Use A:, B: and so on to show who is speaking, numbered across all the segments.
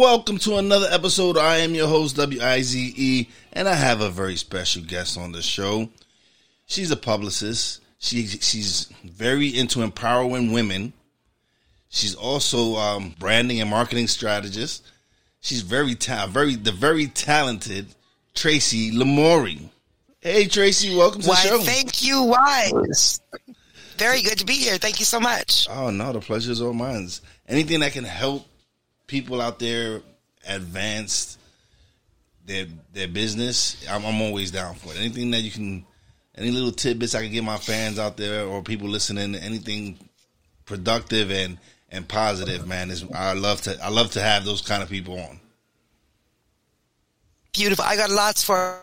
A: Welcome to another episode. I am your host, W I Z E, and I have a very special guest on the show. She's a publicist. She she's very into empowering women. She's also um, branding and marketing strategist. She's very ta- very the very talented Tracy Lamourie. Hey Tracy, welcome to
B: Why,
A: the show.
B: thank you, Wise. Very good to be here. Thank you so much.
A: Oh no, the pleasure is all mine. Anything that can help people out there advance their their business, I'm, I'm always down for it. Anything that you can, any little tidbits I can get my fans out there or people listening, anything productive and and positive, man. Is I love to I love to have those kind of people on.
B: Beautiful. I got lots for.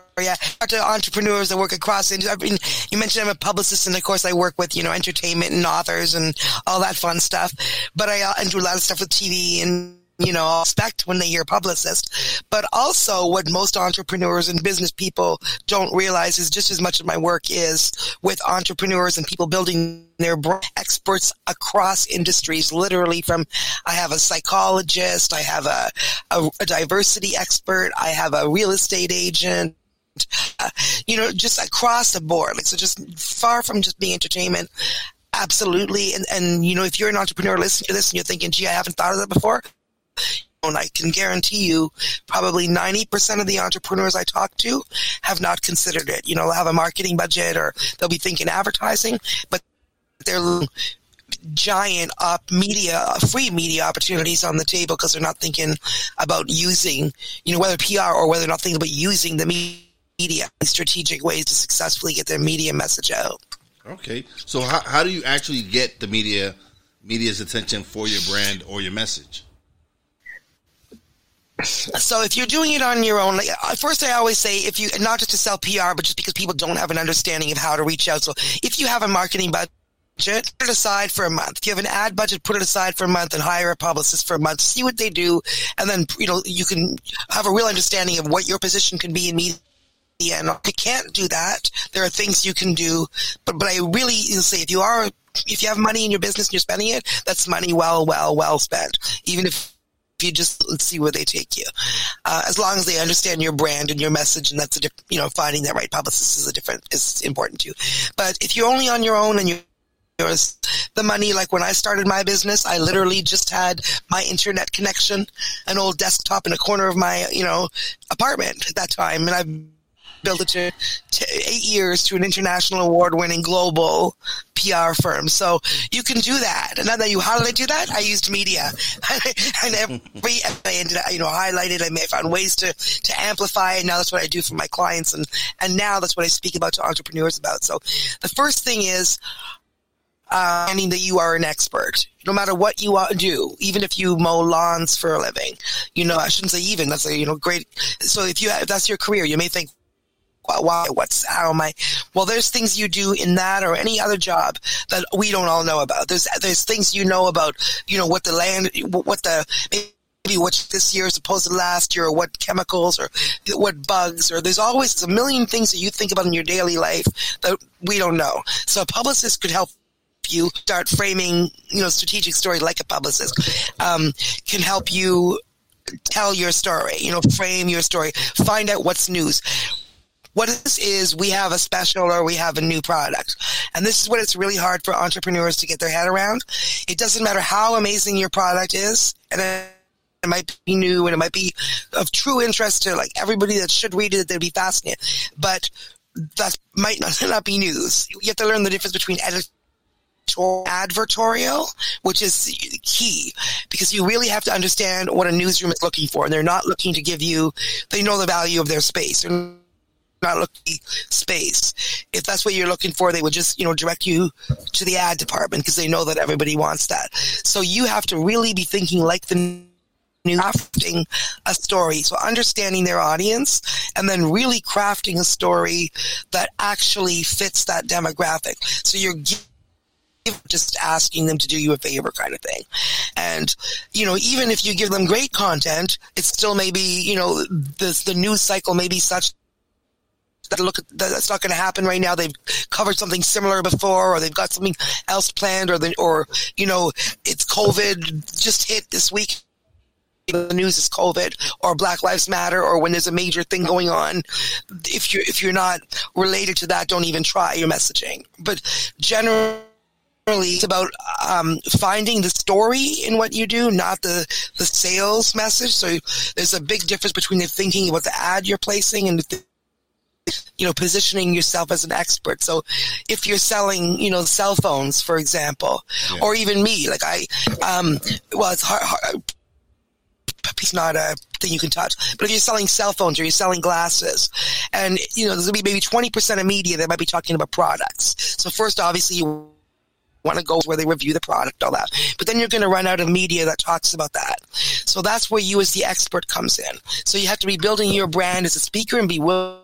B: Talk to entrepreneurs that work across. I mean, you mentioned I'm a publicist, and of course, I work with you know entertainment and authors and all that fun stuff. But I, uh, I do a lot of stuff with TV and you know, expect when they hear publicist. But also what most entrepreneurs and business people don't realize is just as much of my work is with entrepreneurs and people building their experts across industries, literally from, I have a psychologist, I have a, a, a diversity expert, I have a real estate agent, uh, you know, just across the board. Like, so just far from just being entertainment. Absolutely. And, and, you know, if you're an entrepreneur listening to this and you're thinking, gee, I haven't thought of that before, and I can guarantee you probably 90% of the entrepreneurs I talk to have not considered it. You know, they'll have a marketing budget or they'll be thinking advertising, but they're giant up media, free media opportunities on the table because they're not thinking about using, you know, whether PR or whether they're not thinking about using the media in strategic ways to successfully get their media message out.
A: Okay, so how how do you actually get the media media's attention for your brand or your message?
B: So if you're doing it on your own, like uh, first I always say if you not just to sell PR, but just because people don't have an understanding of how to reach out. So if you have a marketing budget, put it aside for a month. If you have an ad budget, put it aside for a month and hire a publicist for a month. See what they do, and then you know you can have a real understanding of what your position can be in media. And if you can't do that, there are things you can do. But but I really say if you are if you have money in your business and you're spending it, that's money well well well spent. Even if you just let's see where they take you. Uh, as long as they understand your brand and your message, and that's a diff- you know finding that right publicist is a different is important too. But if you're only on your own and you're yours the money like when i started my business i literally just had my internet connection an old desktop in a corner of my you know apartment at that time and i to, to eight years to an international award winning global PR firm. So you can do that. And that you, how did I do that? I used media. and every, I ended up, you know, highlighted, I found ways to, to amplify. And now that's what I do for my clients. And, and now that's what I speak about to entrepreneurs about. So the first thing is, uh, meaning that you are an expert. No matter what you do, even if you mow lawns for a living, you know, I shouldn't say even, that's a, you know, great. So if you, if that's your career, you may think, why, what's, how am I? Well, there's things you do in that or any other job that we don't all know about. There's, there's things you know about, you know, what the land, what the, maybe what this year is opposed to last year or what chemicals or what bugs or there's always a million things that you think about in your daily life that we don't know. So a publicist could help you start framing, you know, strategic story like a publicist, um, can help you tell your story, you know, frame your story, find out what's news. What this is, we have a special or we have a new product. And this is what it's really hard for entrepreneurs to get their head around. It doesn't matter how amazing your product is, and it might be new and it might be of true interest to like everybody that should read it, they'd be fascinated. But that might not, not be news. You have to learn the difference between editorial advertorial, which is key because you really have to understand what a newsroom is looking for. And they're not looking to give you, they know the value of their space. Not looking space. If that's what you're looking for, they would just, you know, direct you to the ad department because they know that everybody wants that. So you have to really be thinking like the new crafting a story. So understanding their audience and then really crafting a story that actually fits that demographic. So you're just asking them to do you a favor kind of thing. And, you know, even if you give them great content, it's still maybe, you know, the, the news cycle may be such that look that's not going to happen right now. They've covered something similar before, or they've got something else planned, or the, or you know, it's COVID just hit this week. The news is COVID or Black Lives Matter, or when there's a major thing going on. If you're if you're not related to that, don't even try your messaging. But generally it's about um, finding the story in what you do, not the the sales message. So there's a big difference between the thinking about the ad you're placing and the you know, positioning yourself as an expert. So if you're selling, you know, cell phones, for example, yeah. or even me, like I, um, well, it's hard, hard it's not a thing you can touch. But if you're selling cell phones or you're selling glasses, and you know, there's gonna be maybe 20% of media that might be talking about products. So first, obviously, you want to go where they review the product, all that. But then you're going to run out of media that talks about that. So that's where you as the expert comes in. So you have to be building your brand as a speaker and be willing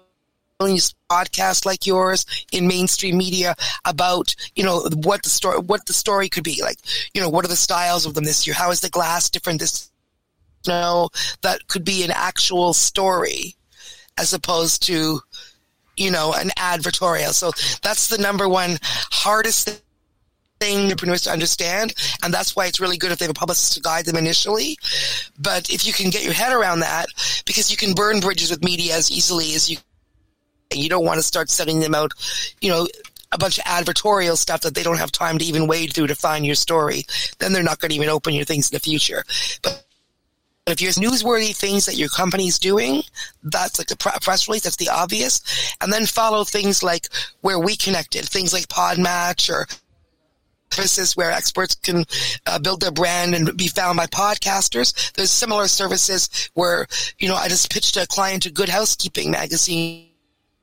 B: podcast like yours in mainstream media about you know what the story what the story could be like you know what are the styles of them this year? How is the glass different this you know that could be an actual story as opposed to you know an advertorial. So that's the number one hardest thing entrepreneurs to understand and that's why it's really good if they have a publicist to guide them initially. But if you can get your head around that because you can burn bridges with media as easily as you you don't want to start sending them out, you know, a bunch of advertorial stuff that they don't have time to even wade through to find your story. Then they're not going to even open your things in the future. But if you're newsworthy things that your company's doing, that's like the press release, that's the obvious. And then follow things like where we connected, things like Podmatch or services where experts can uh, build their brand and be found by podcasters. There's similar services where, you know, I just pitched a client to Good Housekeeping magazine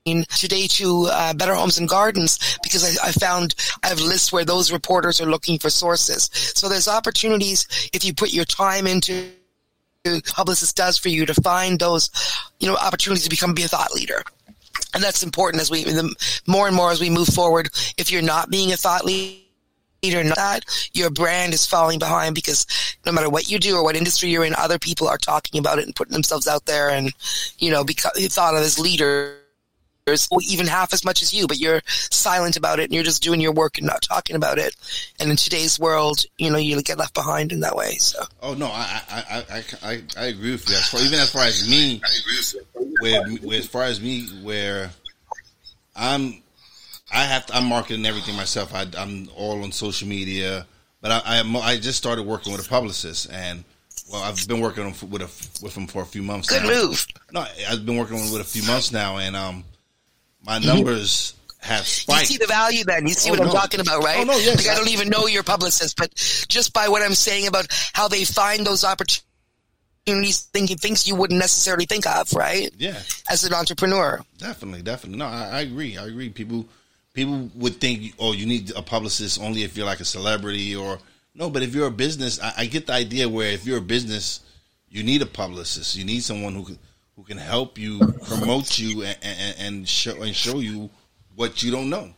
B: today to uh, Better Homes and Gardens because I, I, found I have lists where those reporters are looking for sources. So there's opportunities if you put your time into publicist does for you to find those, you know, opportunities to become be a thought leader. And that's important as we, the more and more as we move forward. If you're not being a thought leader, or not that your brand is falling behind because no matter what you do or what industry you're in, other people are talking about it and putting themselves out there and, you know, because thought of as leaders even half as much as you, but you're silent about it and you're just doing your work and not talking about it. And in today's world, you know, you get left behind in that way. So.
A: Oh no, I I I I, I agree with you. As far, even as far as me, where, where as far as me, where I'm, I have to, I'm marketing everything myself. I, am all on social media, but I, I I just started working with a publicist and. Well, I've been working with a, with him for a few months.
B: Good
A: now.
B: move.
A: No, I've been working with a few months now, and um, my numbers have spiked.
B: You see the value then. You see oh, what no. I'm talking about, right?
A: Oh, no, yes.
B: Like, I don't even know your publicist, but just by what I'm saying about how they find those opportunities, thinking things you wouldn't necessarily think of, right?
A: Yeah.
B: As an entrepreneur.
A: Definitely, definitely. No, I, I agree. I agree. People people would think, oh, you need a publicist only if you're like a celebrity or no, but if you're a business, I, I get the idea where if you're a business, you need a publicist. You need someone who who can help you promote you and, and, and show and show you what you don't know.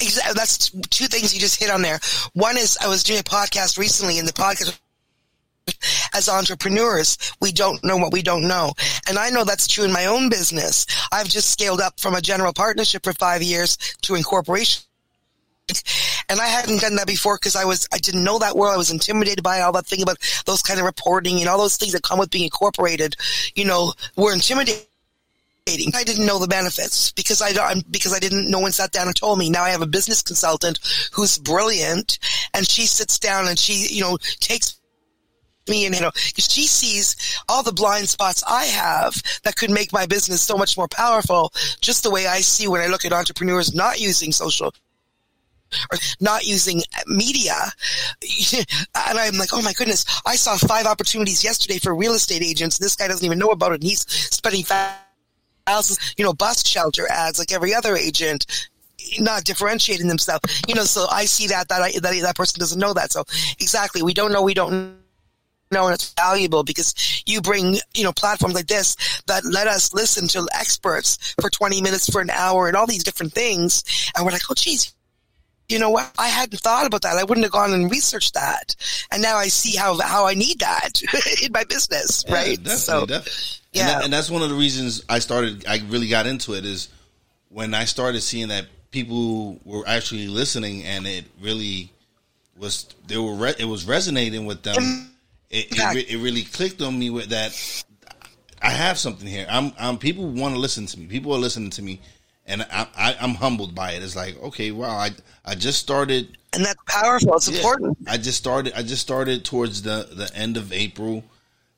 B: Exactly. That's two things you just hit on there. One is I was doing a podcast recently, and the podcast as entrepreneurs, we don't know what we don't know. And I know that's true in my own business. I've just scaled up from a general partnership for five years to incorporation and I hadn't done that before because I was I didn't know that world. I was intimidated by all that thing about those kind of reporting and all those things that come with being incorporated. You know, were intimidating. I didn't know the benefits because I don't, because I didn't. No one sat down and told me. Now I have a business consultant who's brilliant, and she sits down and she you know takes me and you know because she sees all the blind spots I have that could make my business so much more powerful. Just the way I see when I look at entrepreneurs not using social or not using media. And I'm like, oh my goodness, I saw five opportunities yesterday for real estate agents. This guy doesn't even know about it. And he's spending thousands, you know, bus shelter ads like every other agent, not differentiating themselves. You know, so I see that that I, that that person doesn't know that. So exactly, we don't know. We don't know, and it's valuable because you bring you know platforms like this that let us listen to experts for twenty minutes, for an hour, and all these different things, and we're like, oh, geez. You know what? I hadn't thought about that. I wouldn't have gone and researched that, and now I see how how I need that in my business,
A: Yeah,
B: right?
A: definitely,
B: so,
A: definitely.
B: yeah.
A: And, that- and that's one of the reasons I started. I really got into it is when I started seeing that people were actually listening, and it really was. They were. Re- it was resonating with them. It, it, re- it really clicked on me with that. I have something here. I'm. I'm people want to listen to me. People are listening to me, and I, I, I'm humbled by it. It's like, okay, wow. I I just started.
B: and that's powerful. It's
A: Yeah.
B: important.
A: I just started. I just started towards the the end of April.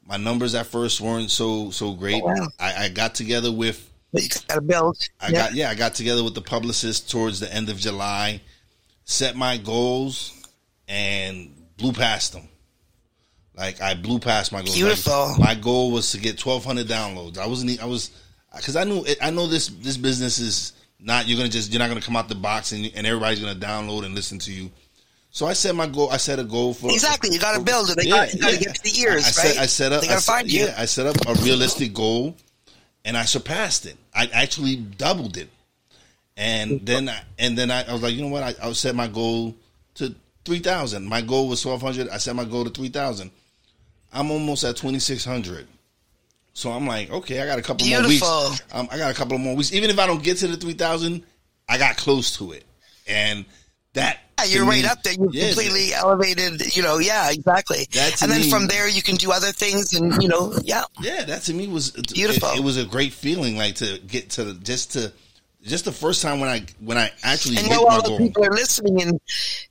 A: My numbers at first weren't so so great.
B: Oh, wow.
A: I, I got together with
B: But you got to build.
A: I got yeah I got together with the publicist towards the end of July, set my goals, and blew past them. Like I blew past my goals. Like, my goal was to get twelve hundred downloads. I wasn't. I was because I knew I know this this business is not. You're gonna just you're not gonna come out the box and and everybody's gonna download and listen to you. So I set my goal. I set a goal for
B: Exactly. You got to build it. They
A: Yeah,
B: got, you got to
A: yeah.
B: get to the ears,
A: I, I
B: right?
A: Set, I set up.
B: They got to find you.
A: Yeah, I set up a realistic goal, and I surpassed it. I actually doubled it, and then I, and then I, I was like, you know what? I, I set my goal to three thousand. My goal was twelve hundred. I set my goal to three thousand. I'm almost at twenty six hundred. So I'm like, okay, I got a couple more weeks. Um, I got a couple of more weeks. Even if I don't get to the three thousand, I got close to it, and that
B: Yeah, you're
A: me-
B: right up there. You've
A: Yeah,
B: completely elevated, you know, yeah, exactly. And then
A: me-
B: from there, you can do other things and, you know, yeah.
A: Yeah, that to me was
B: Beautiful.
A: It, it was a great feeling, like to get to just to just the first time when I when I actually
B: And know all the
A: goal.
B: people are listening and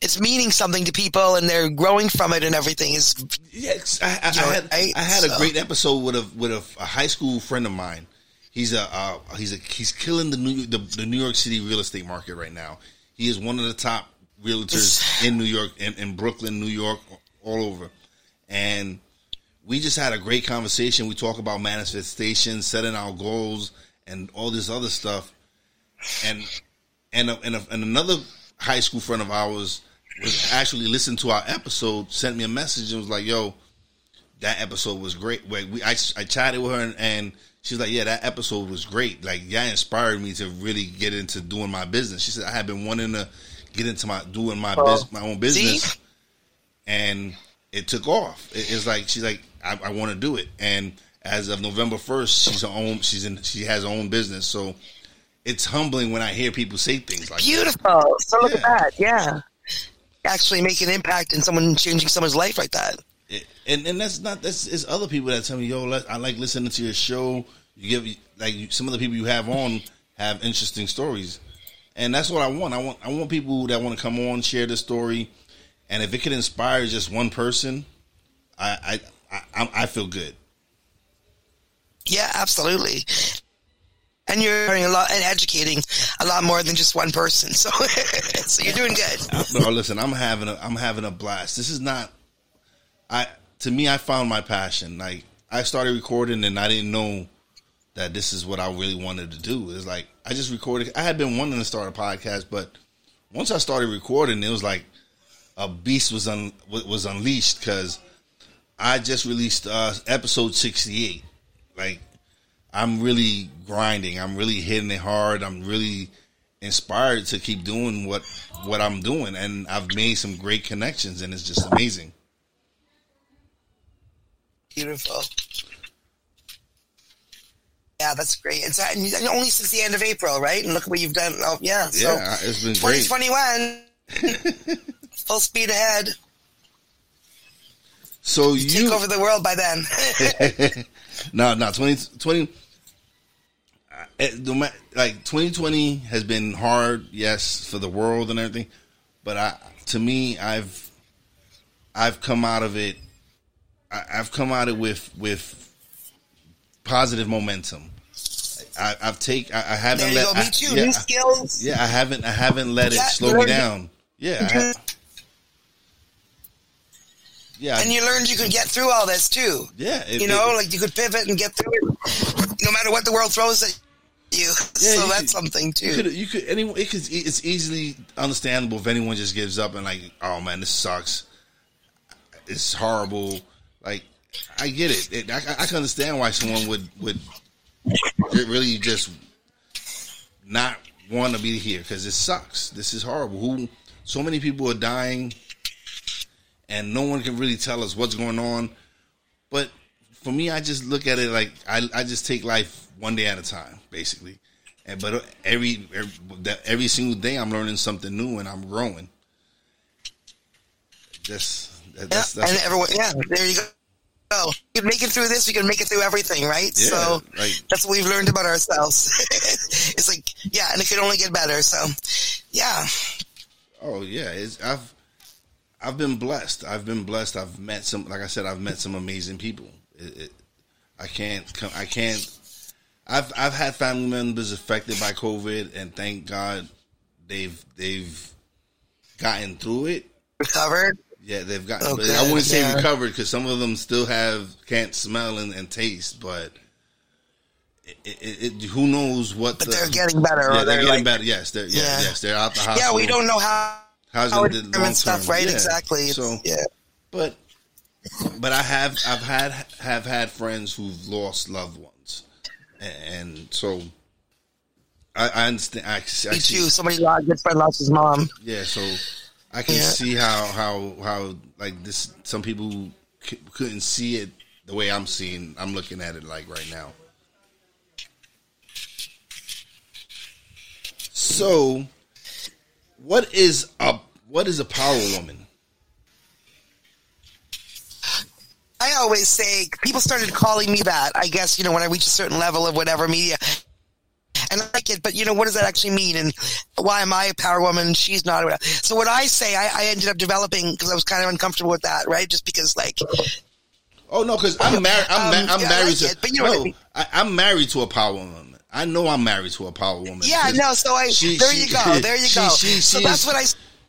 B: it's meaning something to people and they're growing from it and everything is,
A: Yes, I, I, I had
B: right?
A: I had a great episode with a with a, a high school friend of mine. He's a uh, he's a he's killing the New the, the New York City real estate market right now. He is one of the top realtors in New York, in, in Brooklyn, New York, all over. And we just had a great conversation. We talk about manifestation, setting our goals, and all this other stuff. And and a, and, a, and another high school friend of ours was actually listened to our episode, sent me a message, and was like, "Yo, that episode was great." Wait, we I, I chatted with her, and, and she was like, "Yeah, that episode was great. Like, yeah, inspired me to really get into doing my business." She said, "I had been wanting to get into my doing my
B: Oh.
A: bus, my own business." and it took off. It- It's like she's like, I, I want to do it, and as of November first, she's her own. She's in. She has her own business, so it's humbling when I hear people say things like, that.
B: beautiful. So look at
A: Yeah.
B: that. Yeah. Actually make an impact in someone changing someone's life like that.
A: It- and and that's not that's it's other people that tell me, yo, I like listening to your show. You give like you, some of the people you have on have interesting stories, and that's what I want. I want I want people that want to come on share the story, and if it could inspire just one person, I I I, I feel good.
B: Yeah, absolutely. And you're learning a lot and educating a lot more than just one person. So, so you're doing good.
A: no, listen, I'm having a I'm having a blast. This is not I to me I found my passion. Like I started recording and I didn't know that this is what I really wanted to do. It's like I just recorded I had been wanting to start a podcast, but once I started recording, it was like a beast was un, was unleashed cuz I just released uh episode 68. Like I'm really grinding. I'm really hitting it hard. I'm really inspired to keep doing what what I'm doing, and I've made some great connections, and it's just amazing.
B: Beautiful. Yeah, that's great. It's uh, and only since the end of April, right? And look what you've done. Oh, yeah. So
A: Yeah, it's been great.
B: 2021, full speed ahead.
A: So
B: Take
A: you take
B: over the world by then.
A: no no 20, 20 uh, it- Eh, no ma- like 2020 has been hard, yes, for the world and everything, but I to me I've I've come out of it. I, I've come out of it with with positive momentum. I, I've take I, I haven't
B: you
A: let
B: go.
A: I-
B: Me too.
A: yeah,
B: New
A: I-
B: skills.
A: Yeah, I haven't. I haven't let it slow me down. Yeah, I mm-hmm. yeah,
B: And you learned you could get through all this too.
A: yeah. it-
B: you know,
A: it-
B: like you could pivot and get through it. No matter what the world throws at you. Yeah, so you that's could, something too.
A: You could, you could anyone. It could, it's easily understandable if anyone just gives up and like, oh man, this sucks. It's horrible. Like, I get it. it I, I can understand why someone would would really just not want to be here because it sucks. This is horrible. Who? So many people are dying, and no one can really tell us what's going on. But for me, I just look at it like I, I just take life one day at a time, basically. And but every every, every single day, I'm learning something new and I'm growing. Just that, that's,
B: yeah, that's, and everyone, yeah, there you go. We can make it through this. We can make it through everything, right? Yeah, so like, that's what we've learned about ourselves. it's like, yeah, and it could only get better. So, yeah.
A: Oh yeah, it's, I've I've been blessed. I've been blessed. I've met some, like I said, I've met some amazing people. It, it, I can't, I can't. I've I've had family members affected by COVID, and thank God they've they've gotten through it,
B: recovered.
A: Yeah, they've got. Oh, I wouldn't say yeah. recovered because some of them still have can't smell and, and taste, but it, it, it, who knows what?
B: But the, they're getting better.
A: Yeah, they're, they're getting like, better. Yes, they're yeah, yeah, yes, they're out the hospital.
B: Yeah, we don't know how how's how the long stuff, right? Yeah. Exactly.
A: So
B: yeah,
A: but but I have I've had have had friends who've lost loved ones, and, so I, I understand. I, I
B: Me too. Somebody lost good friend lost his mom.
A: Yeah, so I can yeah. see how how how like this. Some people c- couldn't see it the way I'm seeing. I'm looking at it like right now. So, what is a what is a power woman?
B: I always say people started calling me that. I guess you know when I reach a certain level of whatever media, and I like it. But you know, what does that actually mean? And why am I a power woman she's not? So what I say, I, I ended up developing because I was kind of uncomfortable with that, right? Just because, like,
A: oh no, because I'm married. I'm, ma- um, I'm yeah, married like to. It, but you know no, I mean? I, I'm married to a power woman. I know I'm married to a power woman.
B: Yeah, no. So I she, there she, you go. There you she, go. so that's what I.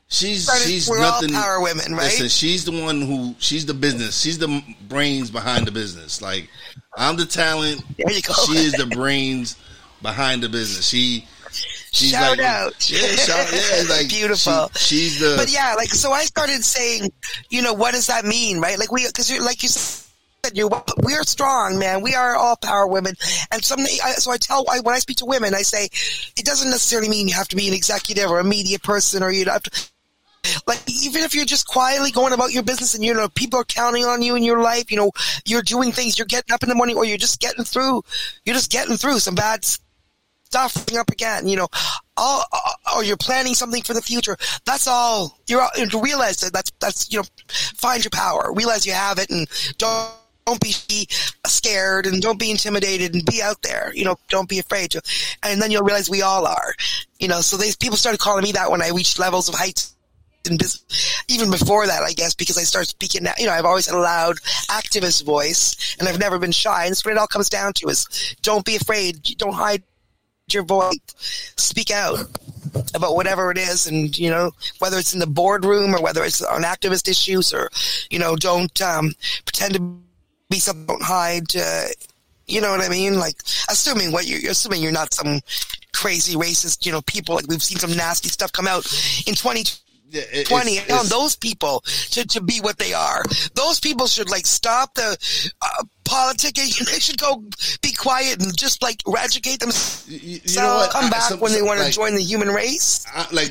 A: She's she's
B: we're
A: nothing.
B: All power women, right? Listen,
A: she's the one who she's the business. She's the brains behind the business. Like I'm the talent.
B: There you go.
A: She is the brains behind the business. She
B: she's shout like, out.
A: Yeah, shout, yeah, like
B: beautiful.
A: She, she's the.
B: But yeah, like so, I started saying, you know, what does that mean, right? Like we, because like you said, you're we are strong, man. We are all power women, and some. So I tell I, when I speak to women, I say it doesn't necessarily mean you have to be an executive or a media person, or you have to like even if you're just quietly going about your business and you know people are counting on you in your life you know you're doing things you're getting up in the morning or you're just getting through you're just getting through some bad stuff up again, you know, all, or you're planning something for the future. That's all you're to realize that that's, that's, you know, find your power, realize you have it and don't, don't be scared and don't be intimidated and be out there. You know, don't be afraid to. And then you'll realize we all are. You know, so these people started calling me that when I reached levels of heights in business. Even before that, I guess, because I start speaking. Now, you know, I've always had a loud activist voice, and I've never been shy. And that's what it all comes down to: is don't be afraid, don't hide your voice, speak out about whatever it is, and you know whether it's in the boardroom or whether it's on activist issues, or you know don't um, pretend to be something, don't hide. Uh, you know what I mean? Like assuming what you're, you're assuming you're not some crazy racist, you know, people. Like we've seen some nasty stuff come out in 20- yeah, 20 it's, on those people to, to be what they are. Those people should like stop the uh, politicking. They should go be quiet and just like educate them. You, you know what? Come back some, when they want like, to join the human race.
A: I, like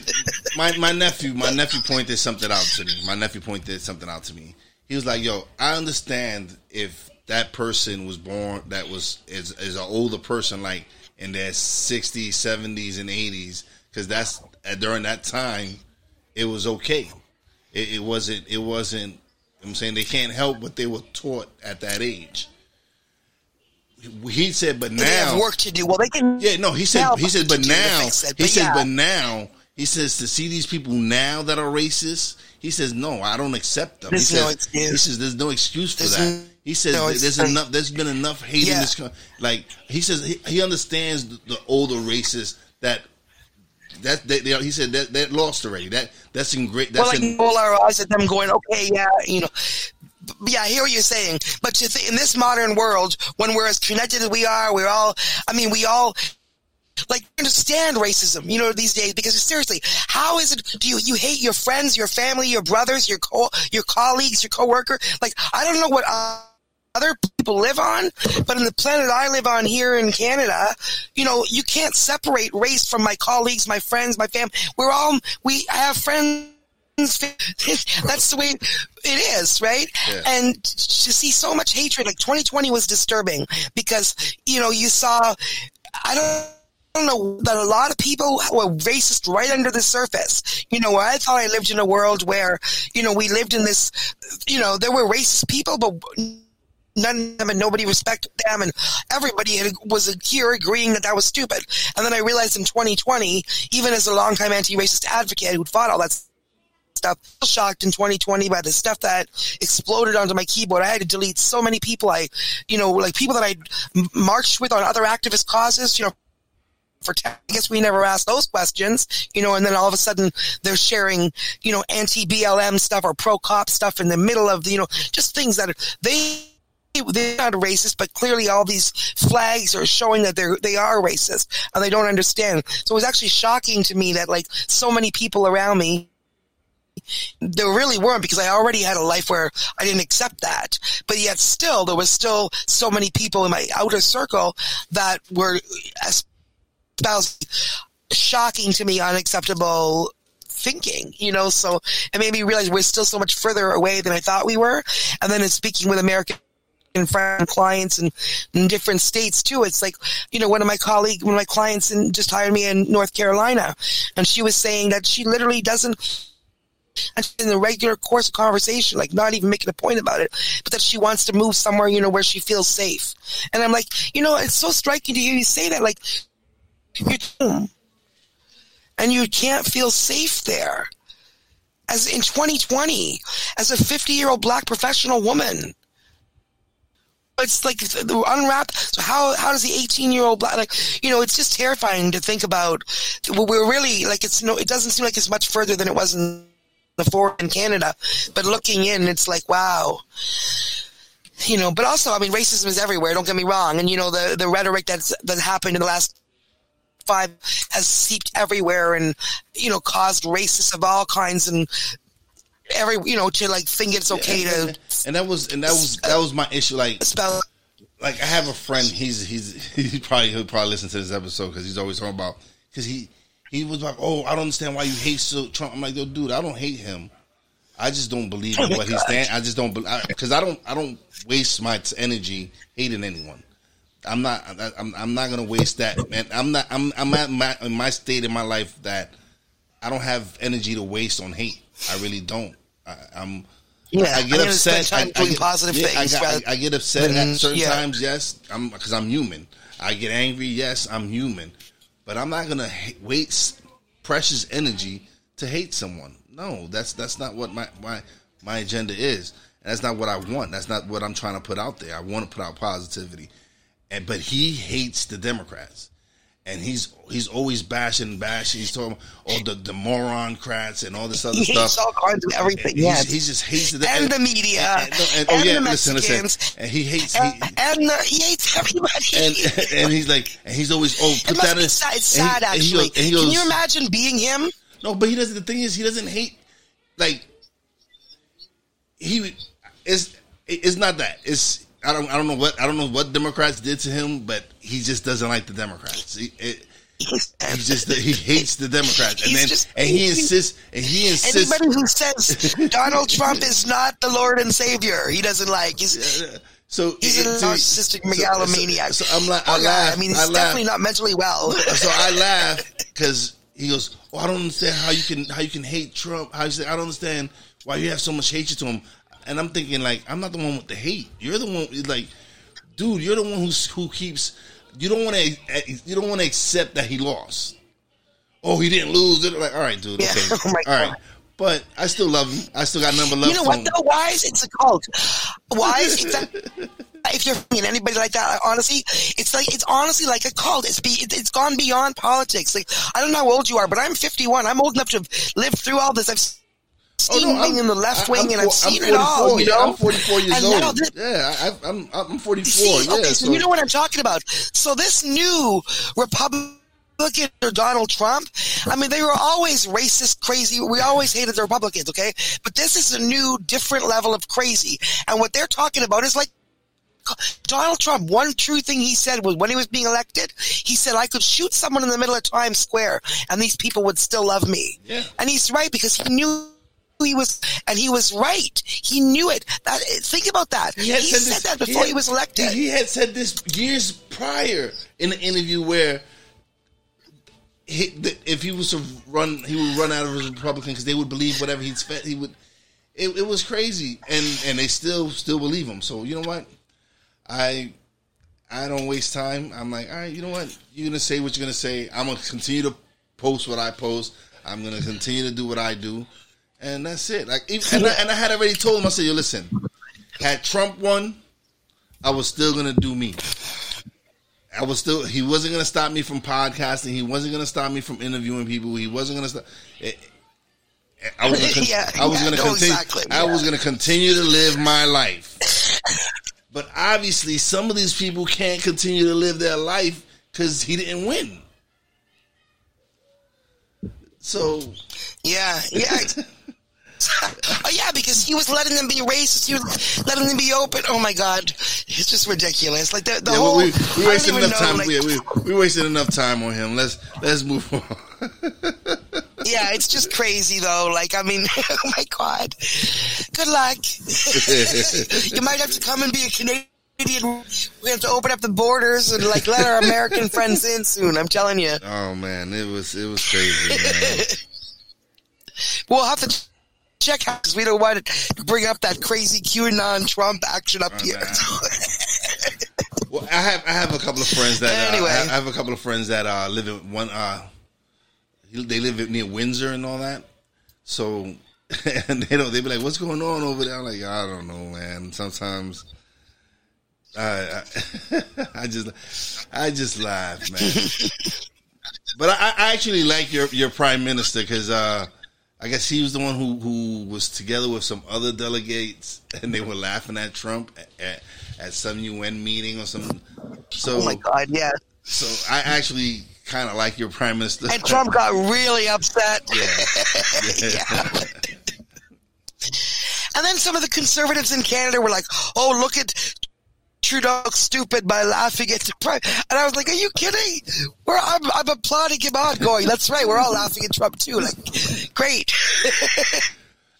A: my, my nephew, my nephew pointed something out to me. My nephew pointed something out to me. He was like, yo, I understand if that person was born, that was, is, is an older person, like in their 60s, 70s, and 80s, because that's during that time it was okay. It, it wasn't. It wasn't. I'm saying they can't help what they were taught at that age. He said, but now
B: they have work to do. Well, they can.
A: Yeah, no. He said. He said, but now. He said, but now. He says to see these people now that are racist. He says, no, I don't accept them.
B: There's
A: he
B: no
A: says,
B: excuse.
A: He says, there's no excuse for there's that. He says, no there's enough. There's been enough hate yeah. in this. Country. Like he says, he, he understands the, the older racists that that they, they, he said that that lost already. That that's in great. That's
B: well, like
A: in,
B: roll our eyes at them, going, okay, yeah, you know. Yeah, I hear what you're saying, but in this modern world, when we're as connected as we are, we're all. I mean, we all like understand racism, you know, these days because seriously, how is it do you you hate your friends, your family, your brothers, your co your colleagues, your coworker? Like I don't know what uh, other people live on, but in the planet I live on here in Canada, you know, you can't separate race from my colleagues, my friends, my family. We're all we I have friends that's the way it is, right? Yeah. And to see so much hatred, like 2020 was disturbing because, you know, you saw, I don't, I don't know that a lot of people were racist right under the surface. You know, I thought I lived in a world where, you know, we lived in this, you know, there were racist people, but none of them and nobody respected them and everybody was here agreeing that that was stupid. And then I realized in 2020, even as a longtime anti-racist advocate who fought all that stuff. Shocked in 2020 by the stuff that exploded onto my keyboard. I had to delete so many people. I, you know, like people that I marched with on other activist causes. You know, for I guess we never asked those questions, you know, and then all of a sudden they're sharing, you know, anti BLM stuff or pro cop stuff in the middle of, the, you know, just things that they they're not racist, but clearly all these flags are showing that they're they are racist and they don't understand. So it was actually shocking to me that like so many people around me there really weren't because I already had a life where I didn't accept that. But yet still, there was still so many people in my outer circle that were espousing shocking to me, unacceptable thinking, you know, so it made me realize we're still so much further away than I thought we were. And then in speaking with American and friend clients and in different states too. It's like, you know, one of my colleagues, one of my clients in, just hired me in North Carolina and she was saying that she literally doesn't in the regular course of conversation, like not even making a point about it, but that she wants to move somewhere, you know, where she feels safe. And I'm like, you know, it's so striking to hear you say that, like, you're home and you can't feel safe there. As in 2020, as a 50 year old black professional woman, it's like unwrap. So how how does the 18 year old black like you know it's just terrifying to think about. We're really like it's no. It doesn't seem like it's much further than it was in the four in Canada, but looking in, it's like, wow. You know, but also, I mean, racism is everywhere. Don't get me wrong. And you know, the the rhetoric that's that happened in the last five has seeped everywhere, and you know, caused racists of all kinds and every you know to like think it's okay
A: yeah, and,
B: to.
A: And that was and that was that was my issue. Like spell. Like I have a friend. He's he's he probably he'll probably listen to this episode because he's always talking about because he he was like, "Oh, I don't understand why you hate so Trump." I'm like, "Yo, dude, I don't hate him. I just don't believe in what he's saying. I just don't because I, I, don't I don't waste my energy hating anyone. I'm not I'm, I'm not gonna waste that man. I'm not I'm I'm at my in my state in my life that I don't have energy to waste on hate. I really don't. I, am
B: yeah, I get I upset. I, I, get, positive yeah,
A: things. I, I, get upset at mm-hmm. certain yeah. times. Yes, I'm because I'm human. I get angry. Yes, I'm human. But I'm not gonna waste precious energy to hate someone. No, that's that's not what my my my agenda is. And that's not what I want. That's not what I'm trying to put out there. I want to put out positivity. And but he hates the Democrats and he's he's always bashing, bashing. He's talking all the the moron crats and all this other
B: he
A: stuff.
B: Hates all kinds of everything.
A: Yeah, he just hates
B: the and, and the media and, and, oh yeah, listen, listen.
A: And he hates
B: he, and the, he hates everybody.
A: And and he's like, and he's always oh put
B: it
A: that
B: in. Sad, sad actually. He goes, Can you imagine being him?
A: No, but he doesn't. The thing is, he doesn't hate. Like he is. It's not that. It's I don't I don't know what I don't know what Democrats did to him, but he just doesn't like the Democrats. He, it, he just he hates the Democrats, and then and he insists and he insists.
B: Anybody who says Donald Trump is not the Lord and Savior, he doesn't like. He's
A: so
B: he's eh, a narcissistic megalomaniac.
A: So, so, so I'm like, oh, I laugh.
B: I mean, he's
A: I
B: definitely not mentally well.
A: so I laugh because he goes, "Oh, I don't understand how you can how you can hate Trump. How you say I don't understand why you have so much hatred to him." And I'm thinking like, I'm not the one with the hate. You're the one like, dude, you're the one who's who keeps. You don't want to. You don't want to accept that he lost. Oh, he didn't lose. Like, all right, dude. Okay, yeah. oh all right. But I still love him. I still got number love.
B: You know what though? Why is it a cult? Why is it that? if you're mean anybody like that, honestly, it's like it's honestly like a cult. It's be, it's gone beyond politics. Like I don't know how old you are, but I'm 51. I'm old enough to have lived through all this. I've seen oh, no, wing the left wing, and I've seen it all. You know,
A: I'm 44 years and old. This, yeah, I, am I'm, I'm 44. See,
B: okay, so, so, you know what I'm talking about. So this new Republican Republican or Donald Trump. I mean, they were always racist, crazy. We always hated the Republicans, okay? But this is a new, different level of crazy. And what they're talking about is like Donald Trump, one true thing he said was when he was being elected, he said, I could shoot someone in the middle of Times Square and these people would still love me.
A: Yeah.
B: And he's right because he knew he was, and he was right. He knew it. That, think about that. He,
A: had
B: said,
A: this-
B: that before he,
A: had-
B: was elected.
A: He had said this years prior in an interview where he, if he was to run, he would run out of his Republican because they would believe whatever he'd spent. He would. It, it was crazy, and and they still still believe him. So you know what, I I don't waste time. I'm like, all right, you know what, you're gonna say what you're gonna say. I'm gonna continue to post what I post. I'm gonna continue to do what I do, and that's it. Like, even, and, I, and I had already told him. I said, yo, listen, had Trump won, I was still gonna do me. I was still. He wasn't gonna stop me from podcasting. He wasn't gonna stop me from interviewing people. He wasn't gonna stop. eh, I was gonna. Con-
B: Yeah,
A: I was
B: yeah,
A: gonna
B: no,
A: continue.
B: exactly,
A: I was gonna continue to live my life. But obviously, some of these people can't continue to live their life because he didn't win. So
B: Yeah, yeah. Oh yeah, because he was letting them be racist. He was letting them be open. Oh my god, it's just ridiculous. Like the, the
A: yeah,
B: whole.
A: we, we, we wasted enough
B: know,
A: time.
B: like-
A: we, we, we wasted enough time on him. Let's let's move on.
B: yeah, it's just crazy though. Like I mean, oh my god. Good luck. you might have to come and be a Canadian. We have to open up the borders and like let our American friends in soon. I'm telling you.
A: oh man, it was it was crazy. Man.
B: We'll have to check out because we don't want to bring up that crazy QAnon Trump action up here.
A: Well, I have I have a couple of friends that uh,
B: Anyway.
A: I have a couple of friends that uh, live in one. Uh, they live near Windsor and all that. So, and they don't. They be like, "What's going on over there?" I'm like, "I don't know, man." Sometimes, I I, I just I just laugh, man. but I, I actually like your your prime minister because uh, I guess he was the one who who was together with some other delegates, and they were laughing at Trump at, at, at some UN meeting or something. So,
B: Oh my god, yeah.
A: so I actually kind of like your prime minister.
B: And Trump got really upset.
A: yeah.
B: And then some of the conservatives in Canada were like, "Oh, look at Trudeau stupid by laughing at prime." And I was like, "Are you kidding? We're I'm, I'm applauding him on, going. That's right. We're all laughing at Trump too. Like, great."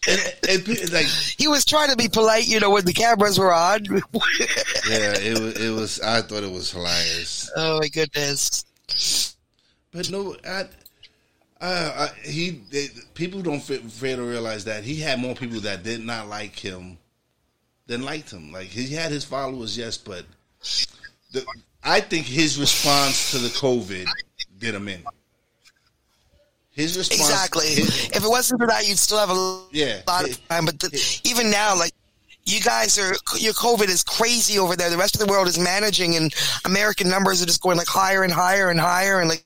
A: and, and, like
B: he was trying to be polite, you know, when the cameras were on.
A: yeah, it was it was. I thought it was hilarious.
B: oh my goodness.
A: But no, I, uh, I, he they, people don't fa- fail to realize that he had more people that did not like him than liked him. Like he had his followers, yes, but the, I think his response to the COVID did him in. His response,
B: Exactly.
A: his-
B: if it wasn't for that, you'd still have a
A: Yeah.
B: lot of time. But the, even now, like you guys are, your COVID is crazy over there. The rest of the world is managing, and American numbers are just going like higher and higher and higher, and like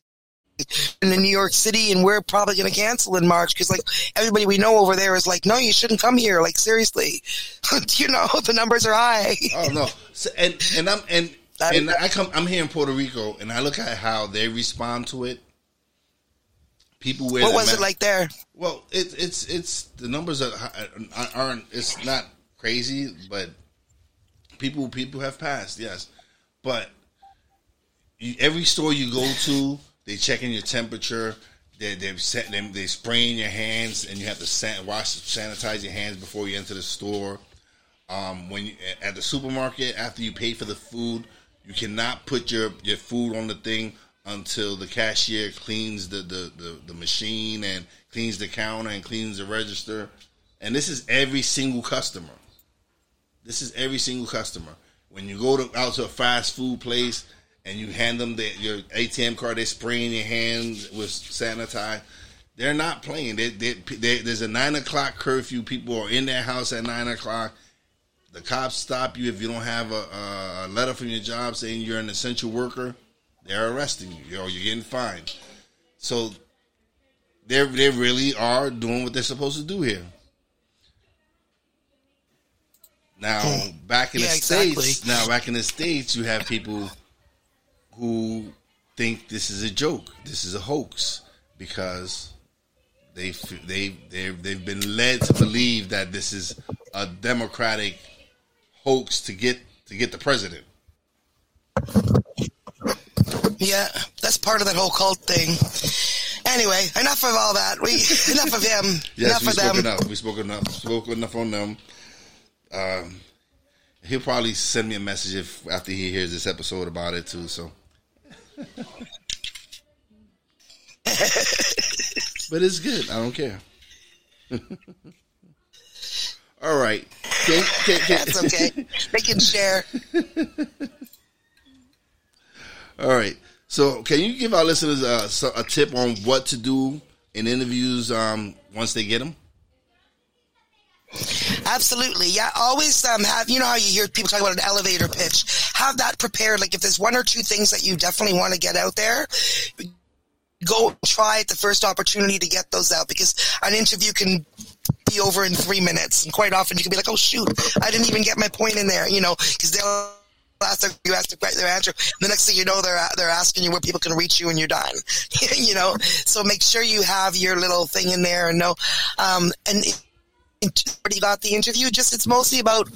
B: in the New York City, and we're probably going to cancel in March because like everybody we know over there is like, no, you shouldn't come here. Like seriously, you know the numbers are high.
A: Oh no, so, and and I'm and and I come. I'm here in Puerto Rico, and I look at how they respond to it. People wear
B: what was
A: ma-
B: it like there?
A: Well, it, it's it's the numbers are, aren't. It's not crazy, but people people have passed. Yes, but you, every store you go to, they checking your temperature. They they set them. They spraying your hands, and you have to san- wash sanitize your hands before you enter the store. Um, when you at the supermarket, after you pay for the food, you cannot put your your food on the thing until the cashier cleans the the, the, the machine and cleans the counter and cleans the register. And this is every single customer. This is every single customer. When you go to out to a fast food place and you hand them the, your ATM card, they're spraying your hands with sanitize. They're not playing. They, they, they, there's a nine o'clock curfew. People are in their house at nine o'clock. The cops stop you if you don't have a, a letter from your job saying you're an essential worker. They're arresting you, or you're getting fined. So they they really are doing what they're supposed to do here. Now, hmm. back in
B: Yeah,
A: the
B: exactly.
A: states, now back in the states, you have people who think this is a joke. This is a hoax because they they they they've been led to believe that this is a democratic hoax to get to get the president.
B: Yeah, that's part of that whole cult thing. Anyway, enough of all that. We enough of him.
A: Yes,
B: enough
A: we
B: of
A: spoke
B: them.
A: enough. We spoke enough. Spoke enough on them. Um, he'll probably send me a message if after he hears this episode about it too. So, but it's good. I don't care. All right. Can- can- can-
B: That's okay. They can share.
A: All right. So, can you give our listeners a, a tip on what to do in interviews um, once they get them?
B: Absolutely. Yeah. Always um, have, you know how you hear people talk about an elevator pitch? Have that prepared. Like if there's one or two things that you definitely want to get out there, go try at the first opportunity to get those out because an interview can be over in three minutes. And quite often you can be like, oh, shoot, I didn't even get my point in there, you know, because they'll ask their, you ask the, their answer. The next thing you know, they're they're asking you where people can reach you, and you're done. you know, so make sure you have your little thing in there, and know, um, and already got the interview. Just it's mostly about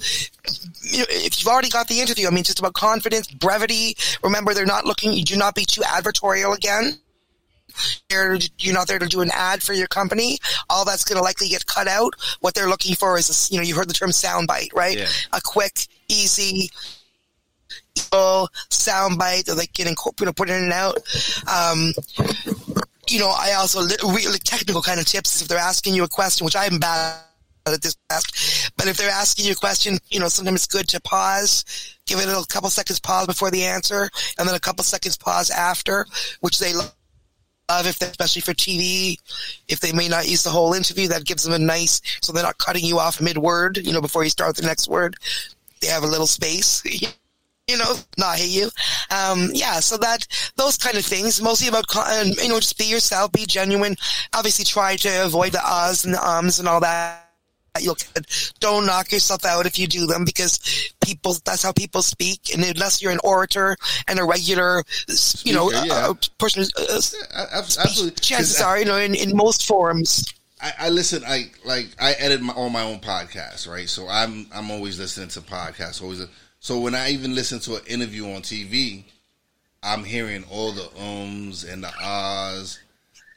B: you know, if you've already got the interview. I mean, just about confidence, brevity. Remember, they're not looking. You do not be too advertorial again. You're, you're not there to do an ad for your company. All that's going to likely get cut out. What they're looking for is, a, you know, you heard the term soundbite, right?
A: Yeah.
B: A quick, easy, soundbite that they can incorporate, put in and out. Um, you know, I also really technical kind of tips is if they're asking you a question, which I'm bad at this task, but if they're asking you a question, you know, sometimes it's good to pause, give it a couple seconds pause before the answer, and then a couple seconds pause after, which they love if they, especially for TV, if they may not use the whole interview, that gives them a nice, so they're not cutting you off mid word, you know, before you start the next word. They have a little space. you know, not hate you. Um, yeah, so that, those kind of things, mostly about, you know, just be yourself, be genuine. Obviously try to avoid the uhs and the ums and all that. You'll don't knock yourself out if you do them because people, that's how people speak. And unless you're an orator and a regular, you know,
A: Speaker, yeah.
B: uh, person, uh,
A: Yeah, absolutely.
B: chances are, you know, in, in most forums.
A: I, I listen. I like. I edit my, on my own podcast, right? So I'm I'm always listening to podcasts. Always. So when I even listen to an interview on TV, I'm hearing all the ums and the ahs.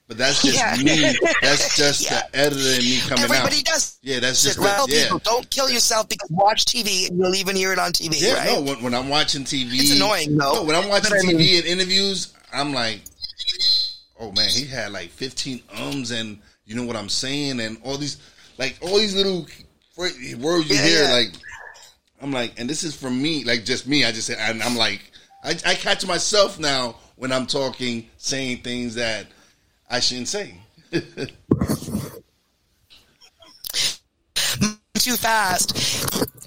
A: But that's just
B: Yeah.
A: me. That's just
B: Yeah.
A: the editor and me coming
B: Everybody
A: out.
B: does.
A: Yeah, that's just
B: well,
A: yeah.
B: people, don't kill yourself because watch TV and you'll even hear it on TV,
A: Yeah,
B: right?
A: no. When, when I'm watching TV,
B: It's annoying, though.
A: No, when I'm watching
B: But I
A: TV
B: mean-
A: and interviews, I'm like, oh man, he had like 15 ums and you know what I'm saying and all these like all these little words you
B: Yeah,
A: hear like I'm like, and this is from me, like just me. I just said, and I'm like, I, I catch myself now when I'm talking, saying things that I shouldn't say.
B: too fast.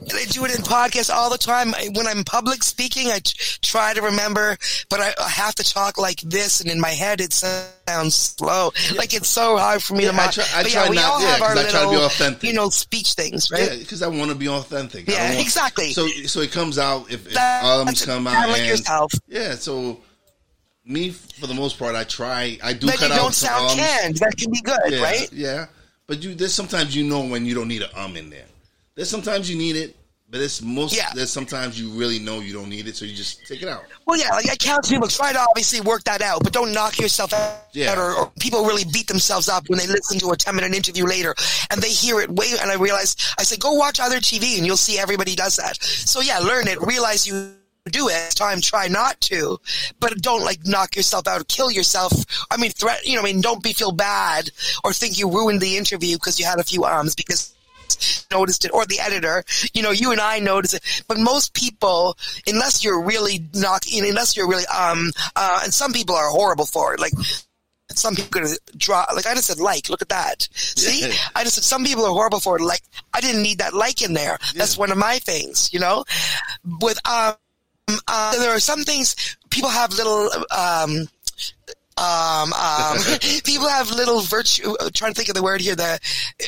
B: And I do it in podcasts all the time. When I'm public speaking, I try to remember, but I, I have to talk like this, and in my head it sounds slow. Like it's so hard for me
A: Yeah,
B: to.
A: I try- I try
B: yeah, we
A: not-
B: all
A: yeah,
B: have our
A: 'cause I try to be
B: little,
A: authentic.
B: you know, speech things, right?
A: Yeah, because I want to be authentic.
B: Yeah,
A: want-
B: exactly.
A: So, so it comes out if, if
B: That's
A: ums come out
B: like
A: and
B: yourself.
A: yeah. So me, for the most part, I try. I do
B: Then
A: cut
B: you
A: out
B: don't
A: some
B: sound
A: ums.
B: canned. That can be good,
A: Yeah,
B: right?
A: yeah. But you, there's sometimes you know when you don't need an um in there. There's sometimes you need it, but it's most.
B: Yeah.
A: There's sometimes you really know you don't need it, so you just take it out.
B: Well, yeah, like I counsel people try to obviously work that out, but don't knock yourself out.
A: Yeah.
B: Or, or people really beat themselves up when they listen to a ten minute interview later and they hear it way. And I realize I say, go watch other TV and you'll see everybody does that. So yeah, learn it. Realize you do it. Time try not to, but don't like knock yourself out, or kill yourself. I mean, threat. You know, I mean, don't be feel bad or think you ruined the interview because you had a few arms because noticed it or the editor you know you and i notice it but most people unless you're really knocking unless you're really um uh and some people are horrible for it like some people gonna draw like I just said like look at that see
A: Yeah.
B: I just said some people are horrible for it like I didn't need that like in there that's one of my things you know with um uh, there are some things people have little um um um people have little virtue uh, trying to think of the word here the uh,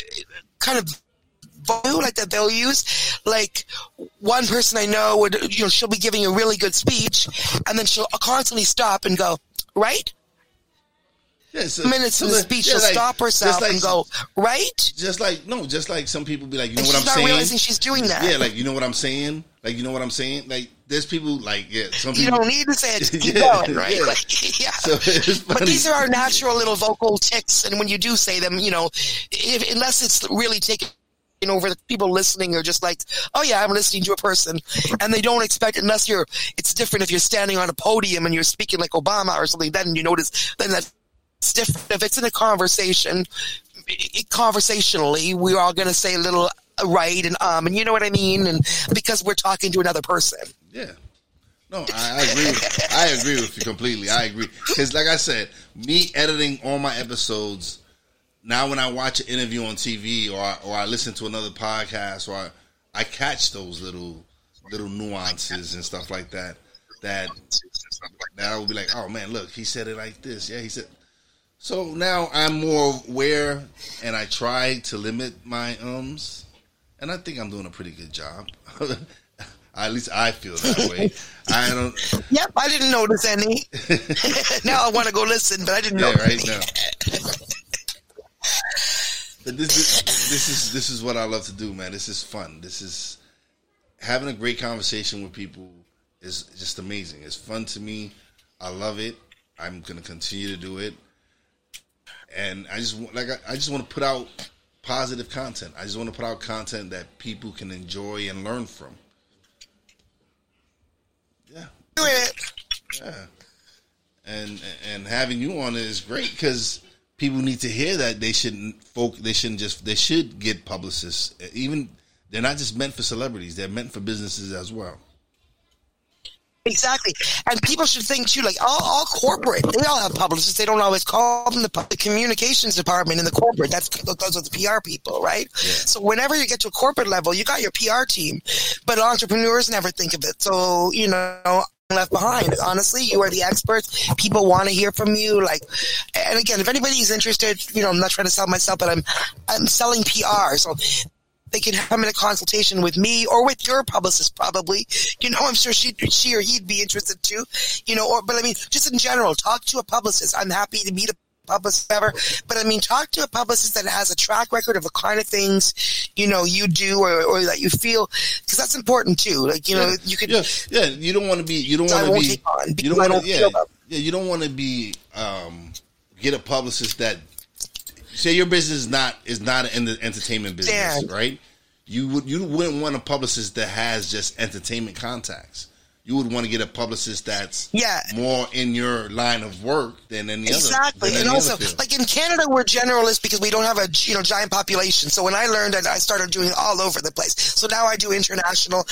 B: kind of value like that they'll use. Like one person I know would, you know, she'll be giving a really good speech, and then she'll constantly stop and go, right?
A: Yeah, so,
B: Minutes in the speech,
A: yeah,
B: she'll
A: like-
B: stop herself
A: like-
B: and go, right?
A: Just like no, just like some people be like, you know
B: And
A: what
B: she's
A: I'm
B: not
A: saying?
B: realizing she's doing that.
A: Yeah, like you know what I'm saying? Like you know what I'm saying? Like there's people like yeah, some
B: You don't need to say it. Just keep
A: Yeah,
B: going, right?
A: yeah.
B: Like, yeah.
A: So.
B: But these are our natural little vocal ticks, and when you do say them, you know, if, unless it's really taken over, the people listening are just like, "Oh yeah, I'm listening to a person," and they don't expect unless you're. It's different if you're standing on a podium and you're speaking like Obama or something. Then you notice. Then that's different. If it's in a conversation, conversationally, we're all going to say a little right and um, and you know what I mean, and because we're talking to another person.
A: Yeah. No, I, I agree. With, I agree with you completely. I agree because, like I said, me editing all my episodes. Now, when I watch an interview on TV or I, or I listen to another podcast or I, I catch those little little nuances and stuff like that. That that I will be like, oh man, look, he said it like this. Yeah, he said. So now I'm more aware, and I try to limit my ums, and I think I'm doing a pretty good job. At least I feel that way. I don't.
B: Yep, I didn't notice any. now I want to go listen, but I didn't
A: Yeah,
B: notice
A: right
B: any.
A: now. But this is this is this is what I love to do, man. This is fun. This is having a great conversation with people is just amazing. It's fun to me. I love it. I'm gonna continue to do it, and I just want- like I, I just want to put out positive content. I just want to put out content that people can enjoy and learn from. Yeah,
B: Do it.
A: yeah. And and having you on is great because people need to hear that they shouldn't folk they shouldn't just they should get publicists even they're not just meant for celebrities they're meant for businesses as well
B: Exactly. And people should think too, like all, all corporate, they all have publicists. They don't always call them the, the communications department in the corporate. That's those are the PR people, right? So whenever you get to a corporate level, you got your PR team, but entrepreneurs never think of it. So, you know, left behind. Honestly, you are the experts. People want to hear from you. Like, and again, if anybody's interested, you know, I'm not trying to sell myself, but I'm, I'm selling PR. So they can come in a consultation with me or with your publicist probably. You know, I'm sure she she or he'd be interested too. You know, or but I mean, just in general, talk to a publicist. I'm happy to meet a publicist ever. But I mean, talk to a publicist that has a track record of the kind of things you know you do or, or that you feel because that's important too. Like you know, you could
A: yeah yeah you don't want to be you don't want to be
B: take on
A: you
B: because
A: don't want to yeah yeah you don't want to be um get a publicist that say your business is not is not in the entertainment business right you would you wouldn't want a publicist that has just entertainment contacts you would want to get a publicist that's
B: Yeah.
A: more in your line of work than any
B: Exactly,
A: other than
B: and also like in Canada, we're generalists because we don't have a you know giant population. So when I learned that, I started doing all over the place. So now I do international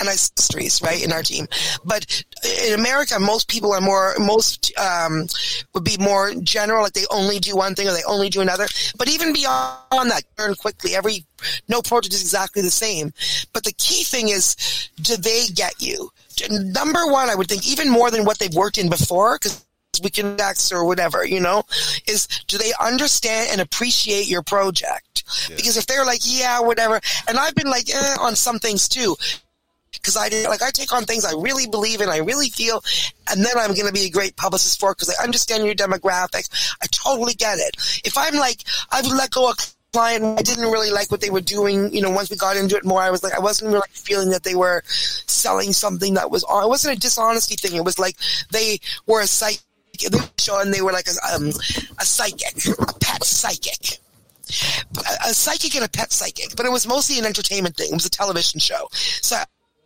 B: and I streets right in our team. But in America, most people are more most um, would be more general, like they only do one thing or they only do another. But even beyond that, learn quickly. Every no project is exactly the same. But the key thing is, do they get you? Number one, I would think even more than what they've worked in before, because we can X or whatever, you know, is do they understand and appreciate your project? Because if they're like, yeah, whatever, and I've been like eh, on some things too, because I like I take on things I really believe in, I really feel, and then I'm going to be a great publicist for because I understand your demographic. I totally get it. If I'm like I've let go of a client, I didn't really like what they were doing. You know, once we got into it more, I was like I wasn't really feeling that they were selling something that was. It wasn't a dishonesty thing. It was like they were a psychic. They were they were like a, um, a psychic, a pet psychic a, a psychic and a pet psychic, but it was mostly an entertainment thing. It was a television show. So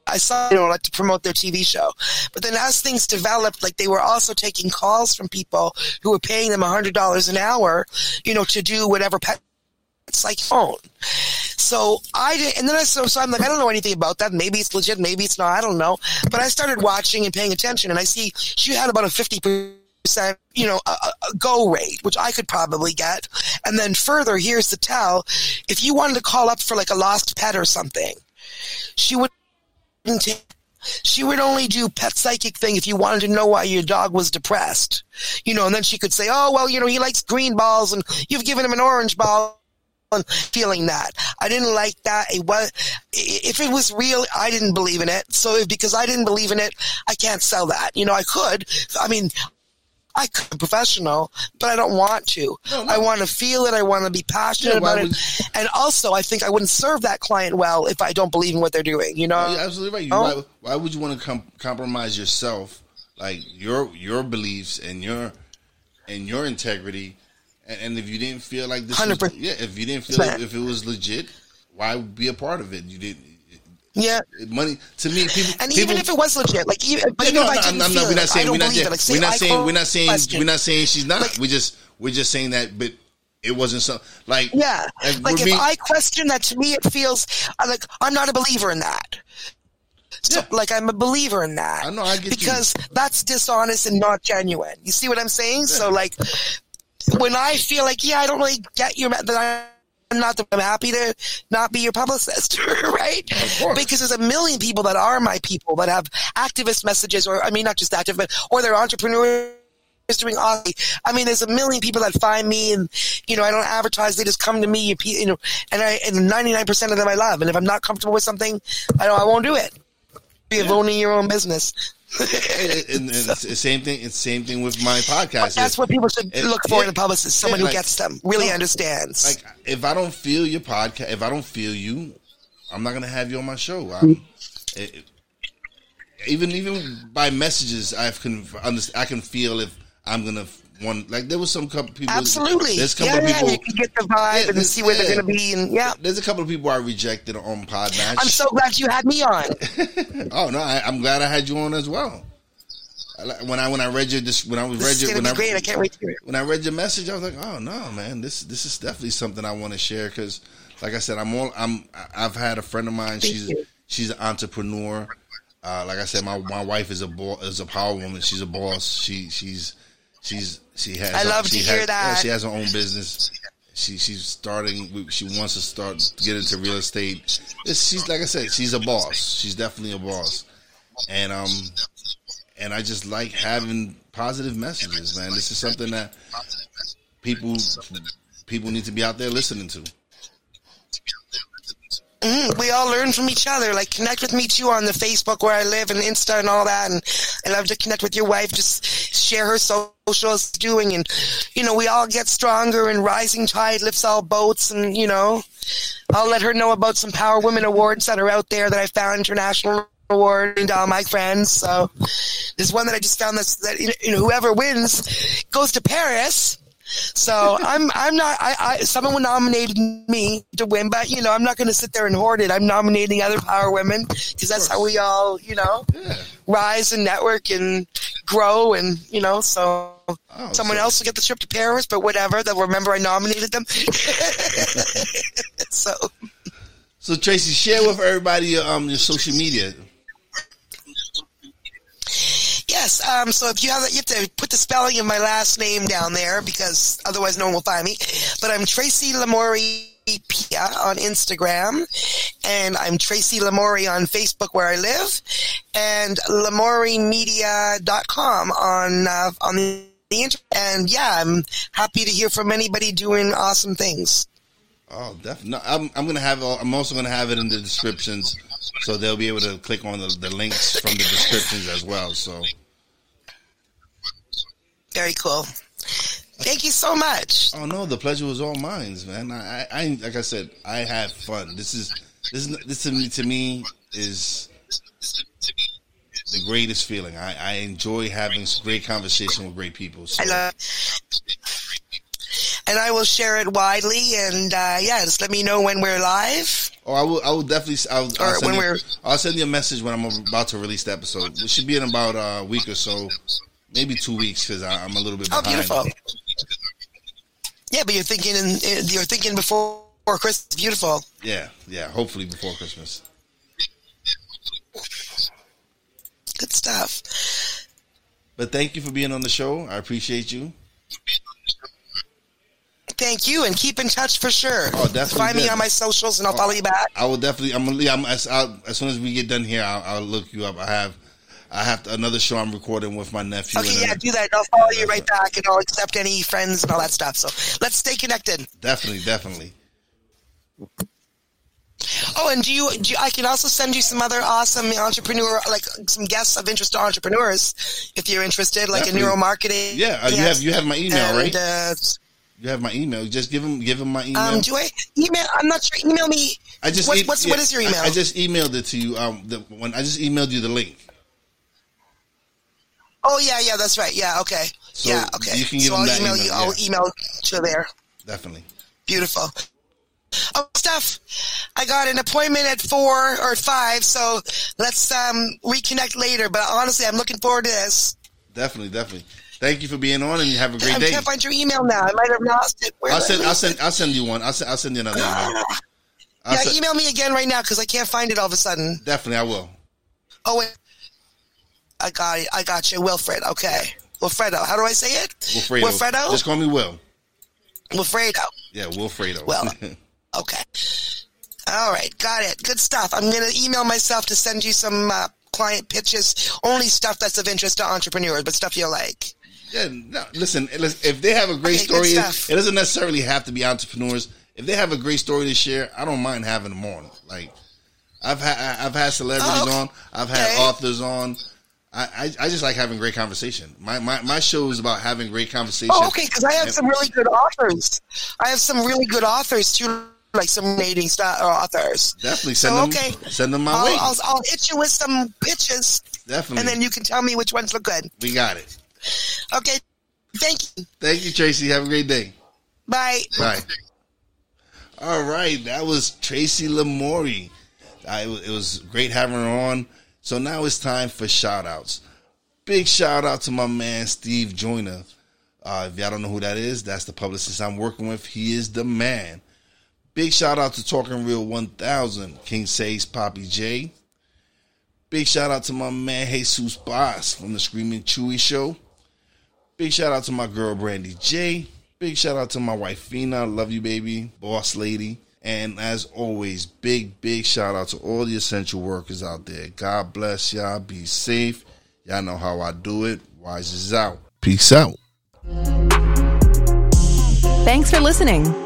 B: I saw, you know, like to promote their TV show. But then as things developed, like they were also taking calls from people who were paying them a $100 an hour, you know, to do whatever pet psychic phone. So I did, and then I so, so I'm like I don't know anything about that. Maybe it's legit, maybe it's not. I don't know. But I started watching and paying attention, and I see she had about a fifty percent, you know, a- a go rate, which I could probably get. And then further, here's the tell: if you wanted to call up for like a lost pet or something, she would she would only do pet psychic thing if you wanted to know why your dog was depressed. You know, and then she could say, oh, well, you know, he likes green balls and you've given him an orange ball and feeling that. I didn't like that. It was, if it was real, I didn't believe in it. So if, because I didn't believe in it, I can't sell that. You know, I could. I mean, I could be professional, but I don't want to.
A: No, no.
B: I want to feel it. I want to be passionate
A: Yeah,
B: about
A: would-
B: it. And also, I think I wouldn't serve that client well if I don't believe in what they're doing. You know?
A: You're absolutely right.
B: Oh.
A: why, why would you want to com- compromise yourself, like your your beliefs and your and your integrity? And, and if you didn't feel like this, was,
B: 100%.
A: yeah, if you didn't feel like if it was legit, why be a part of it? You didn't.
B: Yeah.
A: Money to me, people.
B: And
A: people,
B: even if it was legit, like, even, but
A: Yeah,
B: even
A: no,
B: if I didn't
A: I'm,
B: feel
A: not, we're not saying we're not,
B: it. Like,
A: we're not saying we're not saying
B: question-
A: we're not saying she's not.
B: Like-
A: we just we're just saying that, but it wasn't so like
B: Yeah. Like if I question that, to me it feels uh, like I'm not a believer in that. So,
A: Yeah.
B: like I'm a believer in that.
A: I know, I get you.
B: because that's dishonest and not genuine. You see what I'm saying? So like when I feel like yeah, I don't really get your that I'm not I'm happy to not be your publicist, right? Because there's a million people that are my people that have activist messages, or I mean, not just active, but or they're entrepreneurs doing awesome. I mean, there's a million people that find me, and you know, I don't advertise; they just come to me. You, you know, and I and 99 percent of them I love. And if I'm not comfortable with something, I don't, I won't do it. You're owning your own business.
A: and, and same thing. It's same thing with my podcast.
B: That's what people should
A: it-
B: look for
A: yeah,
B: in a publicist. Someone
A: yeah,
B: who gets them, really
A: no,
B: understands.
A: Like if I don't feel your podcast, if I don't feel you, I'm not gonna have you on my show. I'm, hmm. it, it- even even by messages, I can. I can feel if I'm gonna want. Like there was some couple people.
B: Absolutely.
A: There's a couple
B: yeah,
A: people.
B: you can get the vibe
A: Yeah,
B: and see where
A: yeah.
B: they're going to be. And yeah,
A: There's a couple of people I rejected on Podmatch.
B: I'm so glad you had me on.
A: Oh no, I, I'm glad I had you on as well. I When I when I read your this when I was
B: This
A: read your when I
B: great. I can't wait to hear it.
A: when I read your message, I was like, oh no, man, this this is definitely something I want to share because, like I said, I'm all I'm I've had a friend of mine. she's
B: you.
A: she's an entrepreneur. Uh, like I said, my my wife is a bo- is a power woman. She's a boss. She she's she's she has.
B: I love
A: she
B: to
A: has,
B: hear that.
A: she has her own business. She she's starting. She wants to start to get into real estate. It's, she's like I said, she's a boss. She's definitely a boss, and um, and I just like having positive messages, man. This is something that people people need to be out there listening to.
B: Mm, we all learn from each other. Like connect with me too on the Facebook where I live and Insta and all that. And I love to connect with your wife. Just share her socials doing, and you know we all get stronger. And rising tide lifts all boats. And you know, I'll let her know about some Power Women awards that are out there that I found international award and all my friends. So there's one that I just found that's that you know whoever wins goes to Paris. So I'm I'm not I, I someone nominated me to win, but you know I'm not going to sit there and hoard it. I'm nominating other power women because that's how we all you know
A: Yeah.
B: rise and network and grow and you know so.
A: Oh,
B: Someone
A: so-
B: else will get the trip to Paris, but whatever. They'll remember I nominated them. so
A: So Tracy, share with everybody your, um your social media.
B: Yes. Um, so if you have you have to put the spelling of my last name down there because otherwise no one will find me. But I'm Tracy Lamourie Pia on Instagram, and I'm Tracy Lamourie on Facebook where I live, and LamourieMedia.com on uh, on the internet. And yeah, I'm happy to hear from anybody doing awesome things.
A: Oh, definitely. I'm I'm gonna have. I'm also gonna have it in the descriptions, so they'll be able to click on the, the links from the descriptions as well. So
B: Very cool. Thank you so much.
A: Oh no, the pleasure was all mine, man. I, I, like I said, I had fun. This is this is this to me to me is the greatest feeling. I, I enjoy having great conversation with great people. So
B: I love. And I will share it widely, and uh, yeah, just let me know when we're live.
A: oh, I will I will definitely I'll, I'll send
B: when
A: you,
B: we're-
A: I'll send you a message when I'm about to release the episode. It should be in about a week or so, maybe two weeks because I'm a little bit behind.
B: Oh, beautiful. Yeah, but you're thinking, in, in- you're thinking before Christmas. Beautiful.
A: Yeah, yeah. Hopefully before Christmas.
B: Good stuff.
A: But thank you for being on the show. I appreciate you.
B: Thank you, and keep in touch for sure.
A: Oh, definitely
B: Find me on my socials, and I'll follow you back.
A: I will definitely. I'm gonna. I'm, as, I'll, as soon as we get done here, I'll, I'll look you up. I have. I have to, another show I'm recording with my nephew.
B: Okay, yeah, do that. I'll follow you right back, and I'll accept any friends and all that stuff. So let's stay connected.
A: definitely, definitely.
B: Oh, and do you, do you, I can also send you some other awesome entrepreneur, like some guests of interest to entrepreneurs, if you're interested, like
A: Definitely.
B: a neuromarketing.
A: Yeah, uh, you have you have my email,
B: and,
A: right?
B: Uh,
A: You have my email. Just give him give him my email.
B: um, do I email? I'm not sure. Email me.
A: I just
B: What-
A: e-
B: what's-
A: yeah,
B: what is your email?
A: I, just emailed it to you. Um, the, when I just emailed you the link.
B: Oh yeah, yeah, that's right. Yeah, okay.
A: So
B: yeah, okay.
A: you can give
B: so I'll
A: that
B: email,
A: email,
B: you. I'll email to there.
A: Definitely.
B: Beautiful. Oh, Steph, I got an appointment at four or five, so let's um, reconnect later. But honestly, I'm looking forward to this.
A: Definitely, definitely. Thank you for being on, and have a great
B: I
A: day.
B: I can't find your email now. I might have lost it. Where
A: I'll send. I'll send. I'll send you one. I'll send. I'll send you another email. I'll
B: Yeah,
A: send-
B: email me again right now because I can't find it all of a sudden.
A: Definitely, I will.
B: Oh wait, I got it. I got you, Wilfred. Okay, Wilfredo. How do I say it?
A: Wilfredo.
B: Wilfredo.
A: Just call me Will.
B: Wilfredo.
A: Yeah, Wilfredo.
B: Well, Okay. All right, got it. Good stuff. I'm going to email myself to send you some uh, client pitches. Only stuff that's of interest to entrepreneurs, but stuff you like.
A: Yeah, no, listen, if they have a great story, it, it doesn't necessarily have to be entrepreneurs. If they have a great story to share, I don't mind having them on. Like, I've had I've had celebrities
B: Oh,
A: on, I've had
B: Okay.
A: authors on. I, I, I just like having great conversation. My, my my show is about having great conversation.
B: Oh, okay, because I have some really good authors. I have some really good authors too, like some rating star uh, authors.
A: Definitely
B: So,
A: send them
B: okay.
A: send them my
B: I'll,
A: way.
B: I'll, I'll hit you with some pitches,
A: Definitely,
B: and then you can tell me which ones look good.
A: we got it.
B: Okay, thank you.
A: Thank you, Tracy. Have a great day.
B: Bye.
A: Bye. All right, that was Tracy Lamourie. I, it was great having her on. So now it's time for shout outs. Big shout out to my man Steve Joyner. Uh, if y'all don't know who that is, that's the publicist I'm working with. He is the man. Big shout out to Talking Real 1000, King Say's Poppy J. Big shout out to my man Jesus Boss from the Screaming Chewy Show. Big shout out to my girl Brandy J. Big shout out to my wife Fina. Love you, baby. Boss lady. And as always, big, big shout out to all the essential workers out there. God bless y'all. Be safe. Y'all know how I do it. Wise is out. Peace out.
C: Thanks for listening.